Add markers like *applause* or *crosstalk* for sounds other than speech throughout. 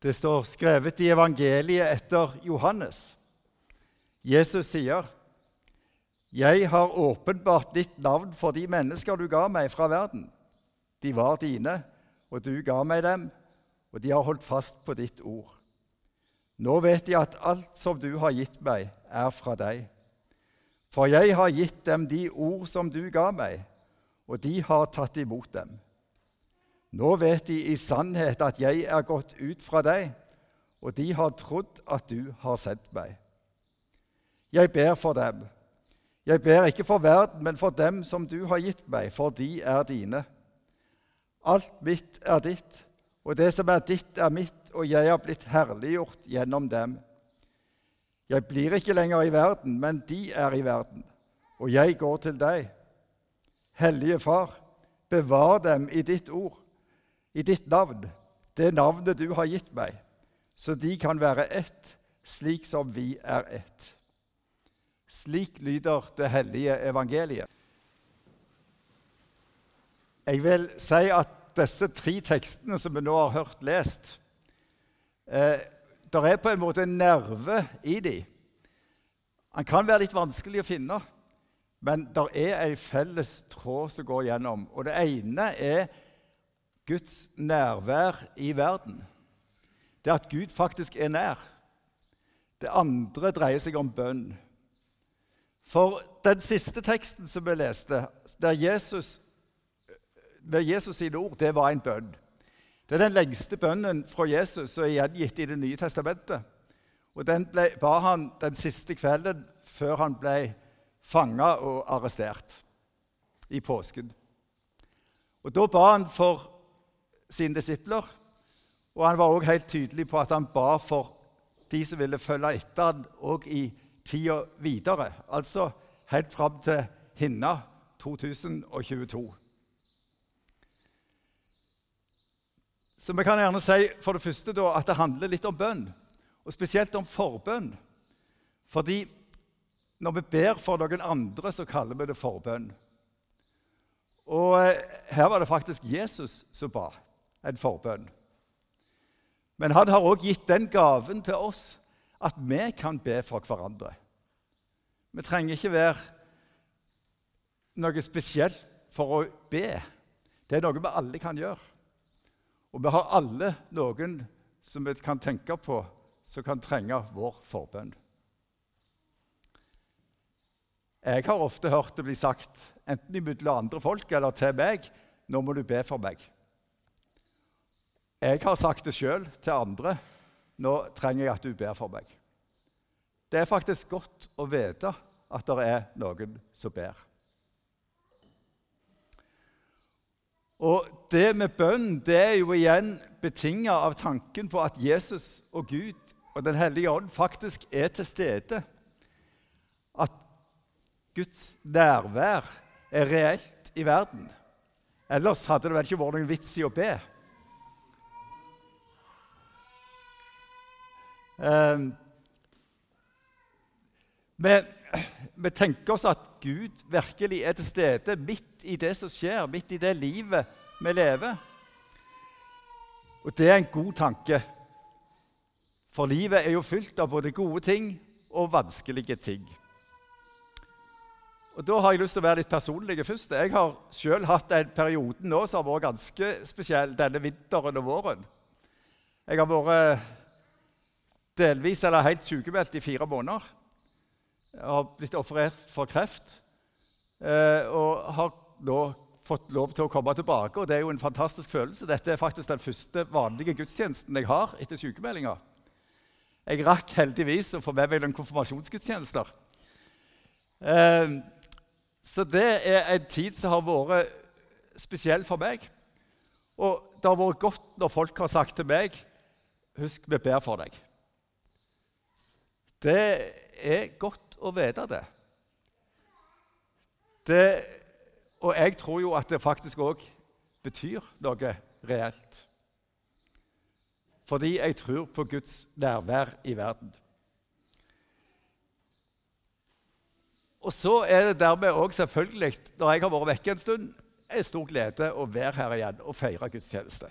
Det står skrevet i evangeliet etter Johannes. Jesus sier, 'Jeg har åpenbart ditt navn for de mennesker du ga meg fra verden.' 'De var dine, og du ga meg dem, og de har holdt fast på ditt ord.' 'Nå vet de at alt som du har gitt meg, er fra deg.' 'For jeg har gitt dem de ord som du ga meg, og de har tatt imot dem.' Nå vet de i sannhet at jeg er gått ut fra deg, og de har trodd at du har sendt meg. Jeg ber for dem. Jeg ber ikke for verden, men for dem som du har gitt meg, for de er dine. Alt mitt er ditt, og det som er ditt, er mitt, og jeg har blitt herliggjort gjennom dem. Jeg blir ikke lenger i verden, men de er i verden, og jeg går til deg. Hellige Far, bevar dem i ditt ord i ditt navn, det navnet du har gitt meg, så de kan være ett, slik som vi er ett. Slik lyder det hellige evangeliet. Jeg vil si at disse tre tekstene som vi nå har hørt lest eh, Det er på en måte en nerve i dem. Den kan være litt vanskelig å finne, men det er en felles tråd som går gjennom. Og det ene er Guds nærvær i verden. Det at Gud faktisk er nær. Det andre dreier seg om bønn. For den siste teksten som vi leste, der Jesus, med Jesus sine ord, det var en bønn. Det er den lengste bønnen fra Jesus som er gjengitt i Det nye testamentet. Og Den ble, ba han den siste kvelden før han ble fanga og arrestert i påsken. Og Da ba han for sine disipler. Og han var også helt tydelig på at han ba for de som ville følge etter han òg i tida videre. Altså helt fram til Hinna 2022. Så vi kan gjerne si for det første da, at det handler litt om bønn, og spesielt om forbønn. Fordi når vi ber for noen andre, så kaller vi det forbønn. Og eh, her var det faktisk Jesus som ba en forbønn. Men han har òg gitt den gaven til oss at vi kan be for hverandre. Vi trenger ikke være noe spesielt for å be. Det er noe vi alle kan gjøre. Og vi har alle noen som vi kan tenke på, som kan trenge vår forbønn. Jeg har ofte hørt det bli sagt, enten imellom andre folk eller til meg, 'Nå må du be for meg'. Jeg har sagt det sjøl til andre. Nå trenger jeg at du ber for meg. Det er faktisk godt å vite at det er noen som ber. Og det med bønn det er jo igjen betinga av tanken på at Jesus og Gud og Den hellige ånd faktisk er til stede. At Guds nærvær er reelt i verden. Ellers hadde det vel ikke vært noen vits i å be. Vi, vi, tenker oss at Gud virkelig er til stede midt i det som skjer, midt i det livet vi lever. Og det er en god tanke. For livet er jo fylt av både gode ting og vanskelige ting. Og Da har jeg lyst til å være litt personlig først. Jeg har selv hatt en periode nå som har vært ganske spesiell denne vinteren og våren. Jeg har vært delvis eller helt sykemeldt i fire måneder. Jeg har blitt operert for kreft eh, og har nå fått lov til å komme tilbake. og Det er jo en fantastisk følelse. Dette er faktisk den første vanlige gudstjenesten jeg har etter sykemeldinga. Jeg rakk heldigvis å få med meg noen konfirmasjonsgudstjenester. Eh, så det er en tid som har vært spesiell for meg. Og det har vært godt når folk har sagt til meg Husk, vi ber for deg. Det er godt å vite det. det og jeg tror jo at det faktisk òg betyr noe reelt. Fordi jeg tror på Guds nærvær i verden. Og så er det dermed òg selvfølgelig, når jeg har vært vekke en stund, en stor glede å være her igjen og feire gudstjeneste.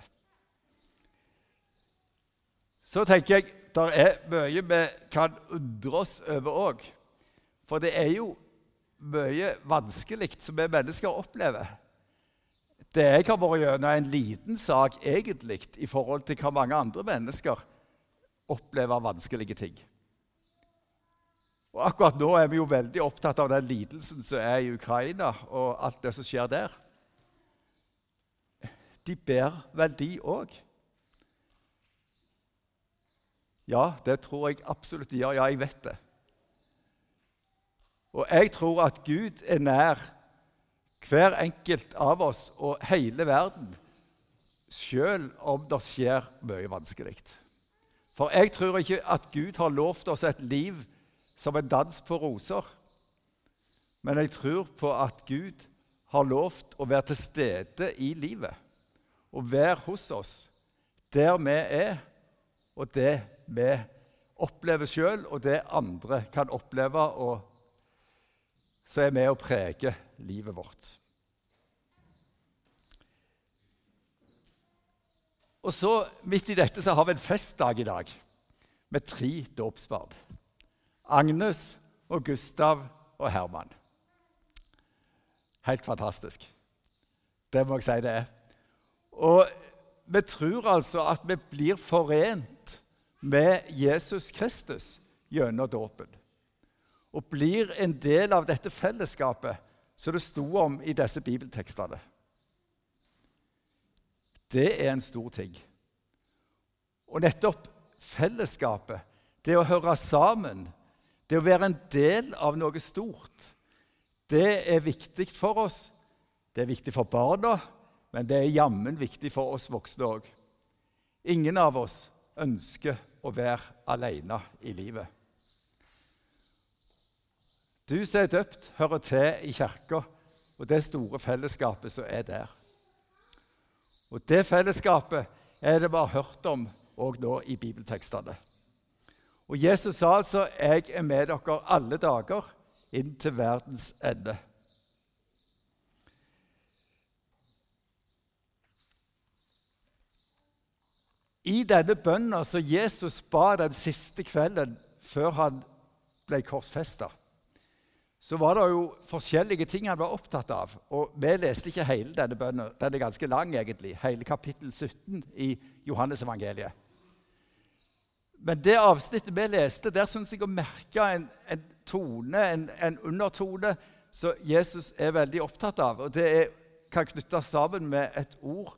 Så tenker jeg det er mye vi kan undre oss over òg. For det er jo mye vanskelig som vi mennesker opplever. Det jeg har vært gjennom, en liten sak egentlig i forhold til hva mange andre mennesker opplever vanskelige ting. Og Akkurat nå er vi jo veldig opptatt av den lidelsen som er i Ukraina, og alt det som skjer der. De ber vel, de òg? Ja, det tror jeg absolutt de gjør. Ja, jeg vet det. Og jeg tror at Gud er nær hver enkelt av oss og hele verden, selv om det skjer mye vanskelig. For jeg tror ikke at Gud har lovt oss et liv som en dans på roser. Men jeg tror på at Gud har lovt å være til stede i livet. Og være hos oss der vi er, og det vi opplever sjøl, og det andre kan oppleve, og så er med å prege livet vårt. Og så, Midt i dette så har vi en festdag i dag med tre dåpsbarn. Agnes og Gustav og Herman. Helt fantastisk. Det må jeg si det er. Og vi tror altså at vi blir forent med Jesus Kristus gjennom dåpen. Og blir en del av dette fellesskapet som det sto om i disse bibeltekstene. Det er en stor ting. Og nettopp fellesskapet, det å høre sammen, det å være en del av noe stort, det er viktig for oss. Det er viktig for barna, men det er jammen viktig for oss voksne òg. Ingen av oss ønsker å være alene i livet. Du som er døpt, hører til i kirka og det store fellesskapet som er der. Og det fellesskapet er det vi har hørt om òg nå i bibeltekstene. Og Jesus sa altså, 'Jeg er med dere alle dager inn til verdens ende'. I denne bønnen som Jesus ba den siste kvelden før han ble korsfesta, så var det jo forskjellige ting han var opptatt av. Og Vi leste ikke hele denne bønnen. Den er ganske lang, egentlig. Hele kapittel 17 i Johannes evangeliet. Men det avsnittet vi leste, der syns jeg å merke en, en tone, en, en, undertone, som Jesus er veldig opptatt av. Og det er, kan knyttes sammen med et ord,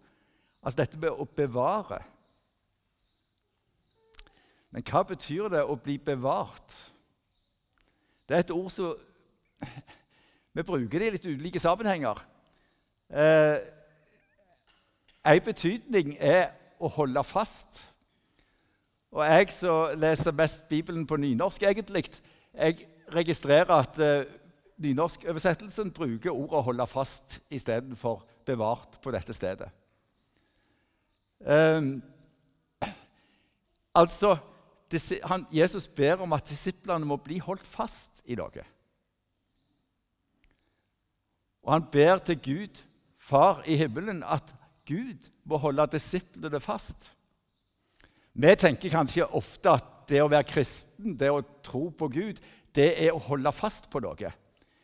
altså dette med å bevare. Men hva betyr det å bli bevart? Det er et ord som *laughs* Vi bruker det i litt ulike sammenhenger. Eh, en betydning er å holde fast. Og jeg som leser mest Bibelen på nynorsk, egentlig, jeg registrerer at eh, nynorskoversettelsen bruker ordet holde fast' istedenfor 'bevart' på dette stedet. Eh, *clears throat* altså, han, Jesus ber om at disiplene må bli holdt fast i noe. Og han ber til Gud, Far i himmelen, at Gud må holde disiplene fast. Vi tenker kanskje ofte at det å være kristen, det å tro på Gud, det er å holde fast på noe.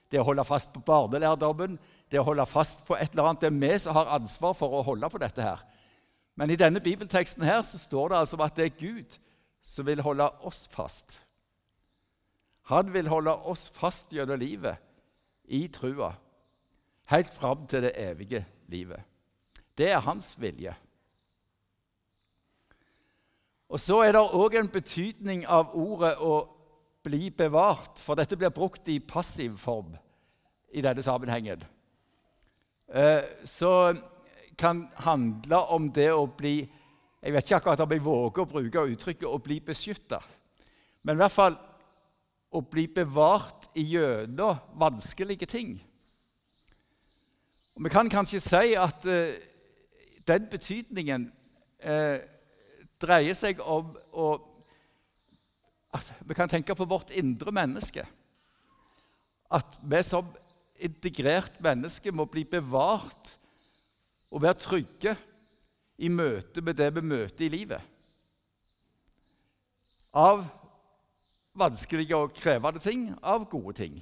Det å holde fast på barnelærdommen, det å holde fast på et eller annet. Det er vi som har ansvar for å holde på dette her. Men i denne bibelteksten her så står det altså at det er Gud som vil holde oss fast. Han vil holde oss fast gjennom livet, i trua, helt fram til det evige livet. Det er hans vilje. Og Så er det òg en betydning av ordet 'å bli bevart', for dette blir brukt i passiv form i denne sammenhengen. Eh, så kan handle om det å bli Jeg vet ikke akkurat om jeg våger å bruke uttrykket 'å bli beskytta', men i hvert fall å bli bevart gjennom vanskelige ting. Og Vi kan kanskje si at uh, den betydningen uh, dreier seg om å at Vi kan tenke på vårt indre menneske. At vi som integrert menneske må bli bevart og være trygge i møte med det vi møter i livet. av vanskelige og krevende ting, av gode ting.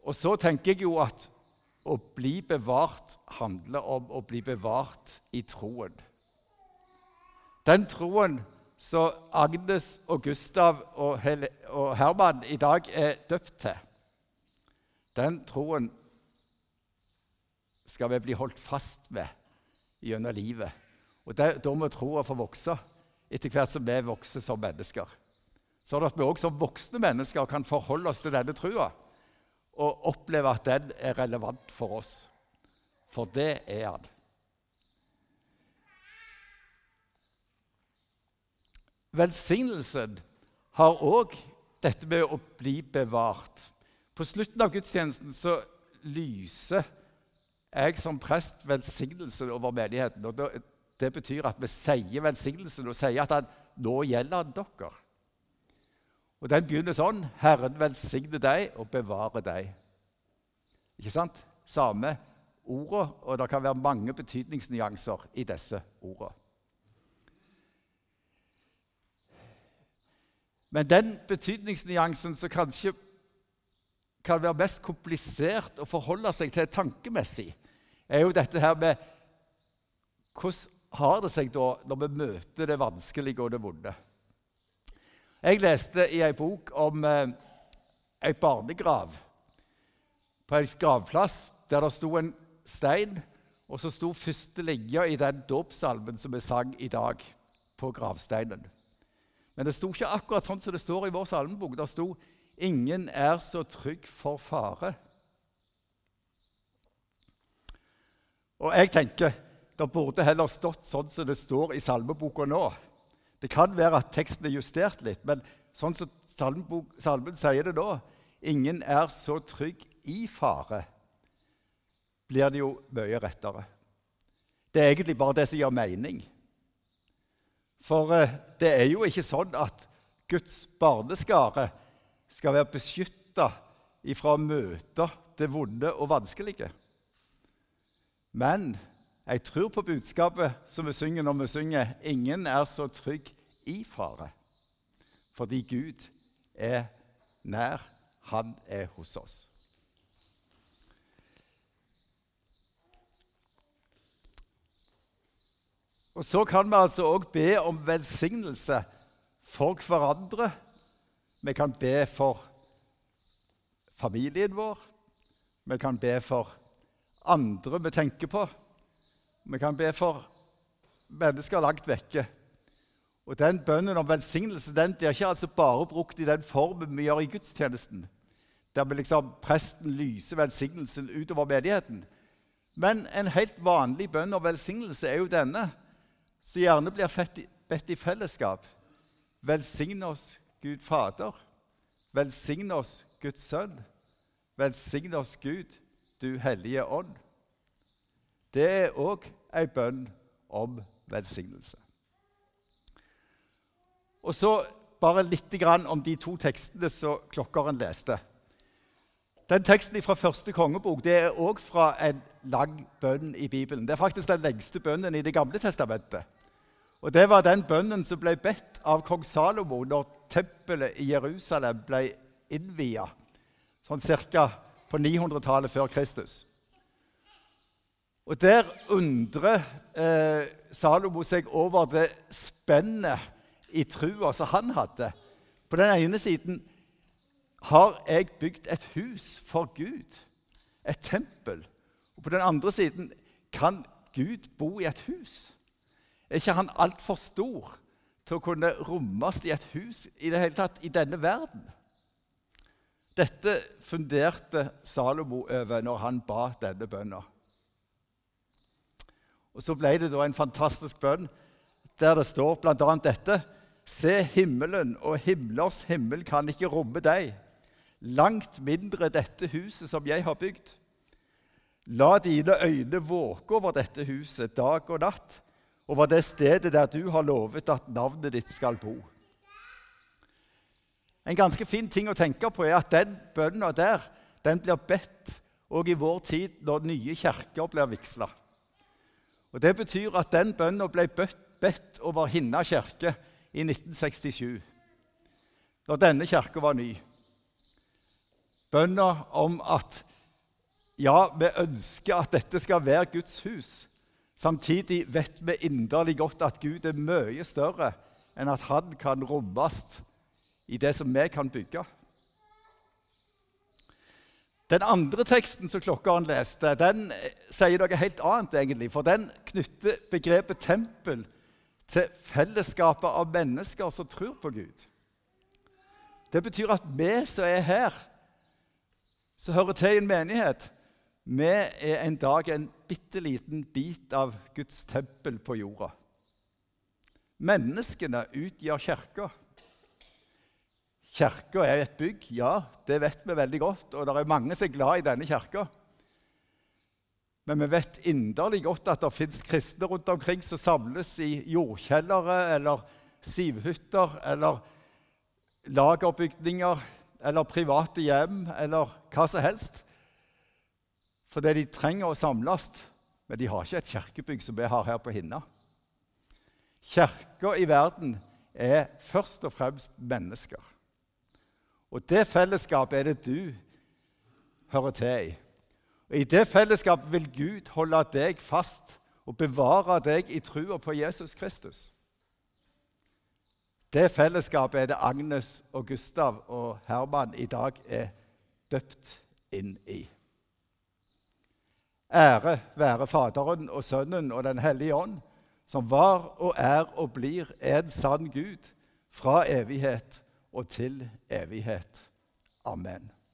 Og så tenker jeg jo at å bli bevart handler om å bli bevart i troen. Den troen som Agnes og Gustav og, Herman i dag er døpt til, den troen skal vi bli holdt fast ved gjennom livet. Og Da må troa få vokse etter hvert som vi vokser som mennesker. Sånn at vi også som voksne mennesker kan forholde oss til denne trua og oppleve at den er relevant for oss. For det er han. Velsignelsen har òg dette med å bli bevart. På slutten av gudstjenesten så lyser jeg som prest velsignelsen over menigheten. og Det betyr at vi sier velsignelsen og sier at han, nå gjelder han dere. Og Den begynner sånn Herren velsigne deg og bevare deg. Ikke sant? Samme ordet, og det kan være mange betydningsnyanser i disse ordene. Men den betydningsnyansen som kanskje kan være mest komplisert å forholde seg til tankemessig, er jo dette her med hvordan har det seg da når vi møter det vanskelige og det vonde? Jeg leste i ei bok om eh, ei barnegrav på en gravplass der det sto en stein, og så sto første linja i den dåpssalmen som vi sang i dag, på gravsteinen. Men det sto ikke akkurat sånn som det står i vår salmebok. Det sto 'Ingen er så trygg for fare'. Og jeg tenker det burde heller stått sånn som det står i salmeboka nå. Det kan være at teksten er justert litt, men sånn som salmen sier det nå 'Ingen er så trygg i fare', blir det jo mye rettere. Det er egentlig bare det som gir mening. For eh, det er jo ikke sånn at Guds barneskare skal være beskytta ifra å møte det vonde og vanskelige. Men jeg tror på budskapet som vi synger når vi synger 'Ingen er så trygg i fare', fordi Gud er nær. Han er hos oss. Og Så kan vi altså òg be om velsignelse for hverandre. Vi kan be for familien vår. Vi kan be for andre vi tenker på. Vi kan be for mennesker langt vekke. Og Den bønnen om velsignelse den blir ikke altså bare brukt i den formen vi gjør i gudstjenesten, der vi liksom, presten lyser velsignelsen utover menigheten. Men en helt vanlig bønn om velsignelse er jo denne, som gjerne blir bedt i fellesskap. Velsign oss, Gud Fader. Velsign oss, Guds Sønn. Velsign oss, Gud, du Hellige Ånd. Det er òg ei bønn om velsignelse. Og så bare litt om de to tekstene som klokkeren leste. Den Teksten fra første kongebok det er òg fra en lang bønn i Bibelen. Det er faktisk den lengste bønnen i Det gamle testamentet. Og Det var den bønnen som ble bedt av kong Salomo når tempelet i Jerusalem ble innvia, sånn ca. på 900-tallet før Kristus. Og Der undrer eh, Salomo seg over det spennet i trua som han hadde. På den ene siden har jeg bygd et hus for Gud, et tempel. Og på den andre siden kan Gud bo i et hus. Er ikke han altfor stor til å kunne rommes i et hus i det hele tatt i denne verden? Dette funderte Salomo over når han ba denne bønna. Og Så ble det da en fantastisk bønn der det står bl.a. dette Se, himmelen og himlers himmel kan ikke romme deg, langt mindre dette huset som jeg har bygd. La dine øyne våke over dette huset dag og natt, over det stedet der du har lovet at navnet ditt skal bo. En ganske fin ting å tenke på er at den bønna der den blir bedt òg i vår tid når nye kirker blir vigsla. Og Det betyr at den bønnen ble bedt over Hinna kirke i 1967, når denne kirka var ny. Bønna om at ja, vi ønsker at dette skal være Guds hus. Samtidig vet vi inderlig godt at Gud er mye større enn at han kan rommes i det som vi kan bygge. Den andre teksten som klokkeren leste, den sier noe helt annet. egentlig, For den knytter begrepet tempel til fellesskapet av mennesker som tror på Gud. Det betyr at vi som er her, som hører til i en menighet, vi er en dag en bitte liten bit av Guds tempel på jorda. Menneskene utgjør kirka. Kirka er et bygg, ja, det vet vi veldig godt. Og det er mange som er glad i denne kirka. Men vi vet inderlig godt at det fins kristne rundt omkring som samles i jordkjellere eller sivhytter eller lagerbygninger eller private hjem eller hva som helst. Fordi de trenger å samles, men de har ikke et kirkebygg som vi har her på Hinna. Kirka i verden er først og fremst mennesker. Og det fellesskapet er det du hører til i. Og I det fellesskapet vil Gud holde deg fast og bevare deg i trua på Jesus Kristus. Det fellesskapet er det Agnes og Gustav og Herman i dag er døpt inn i. Ære være Faderen og Sønnen og Den hellige ånd, som var og er og blir en sann Gud fra evighet og til evighet. Amen.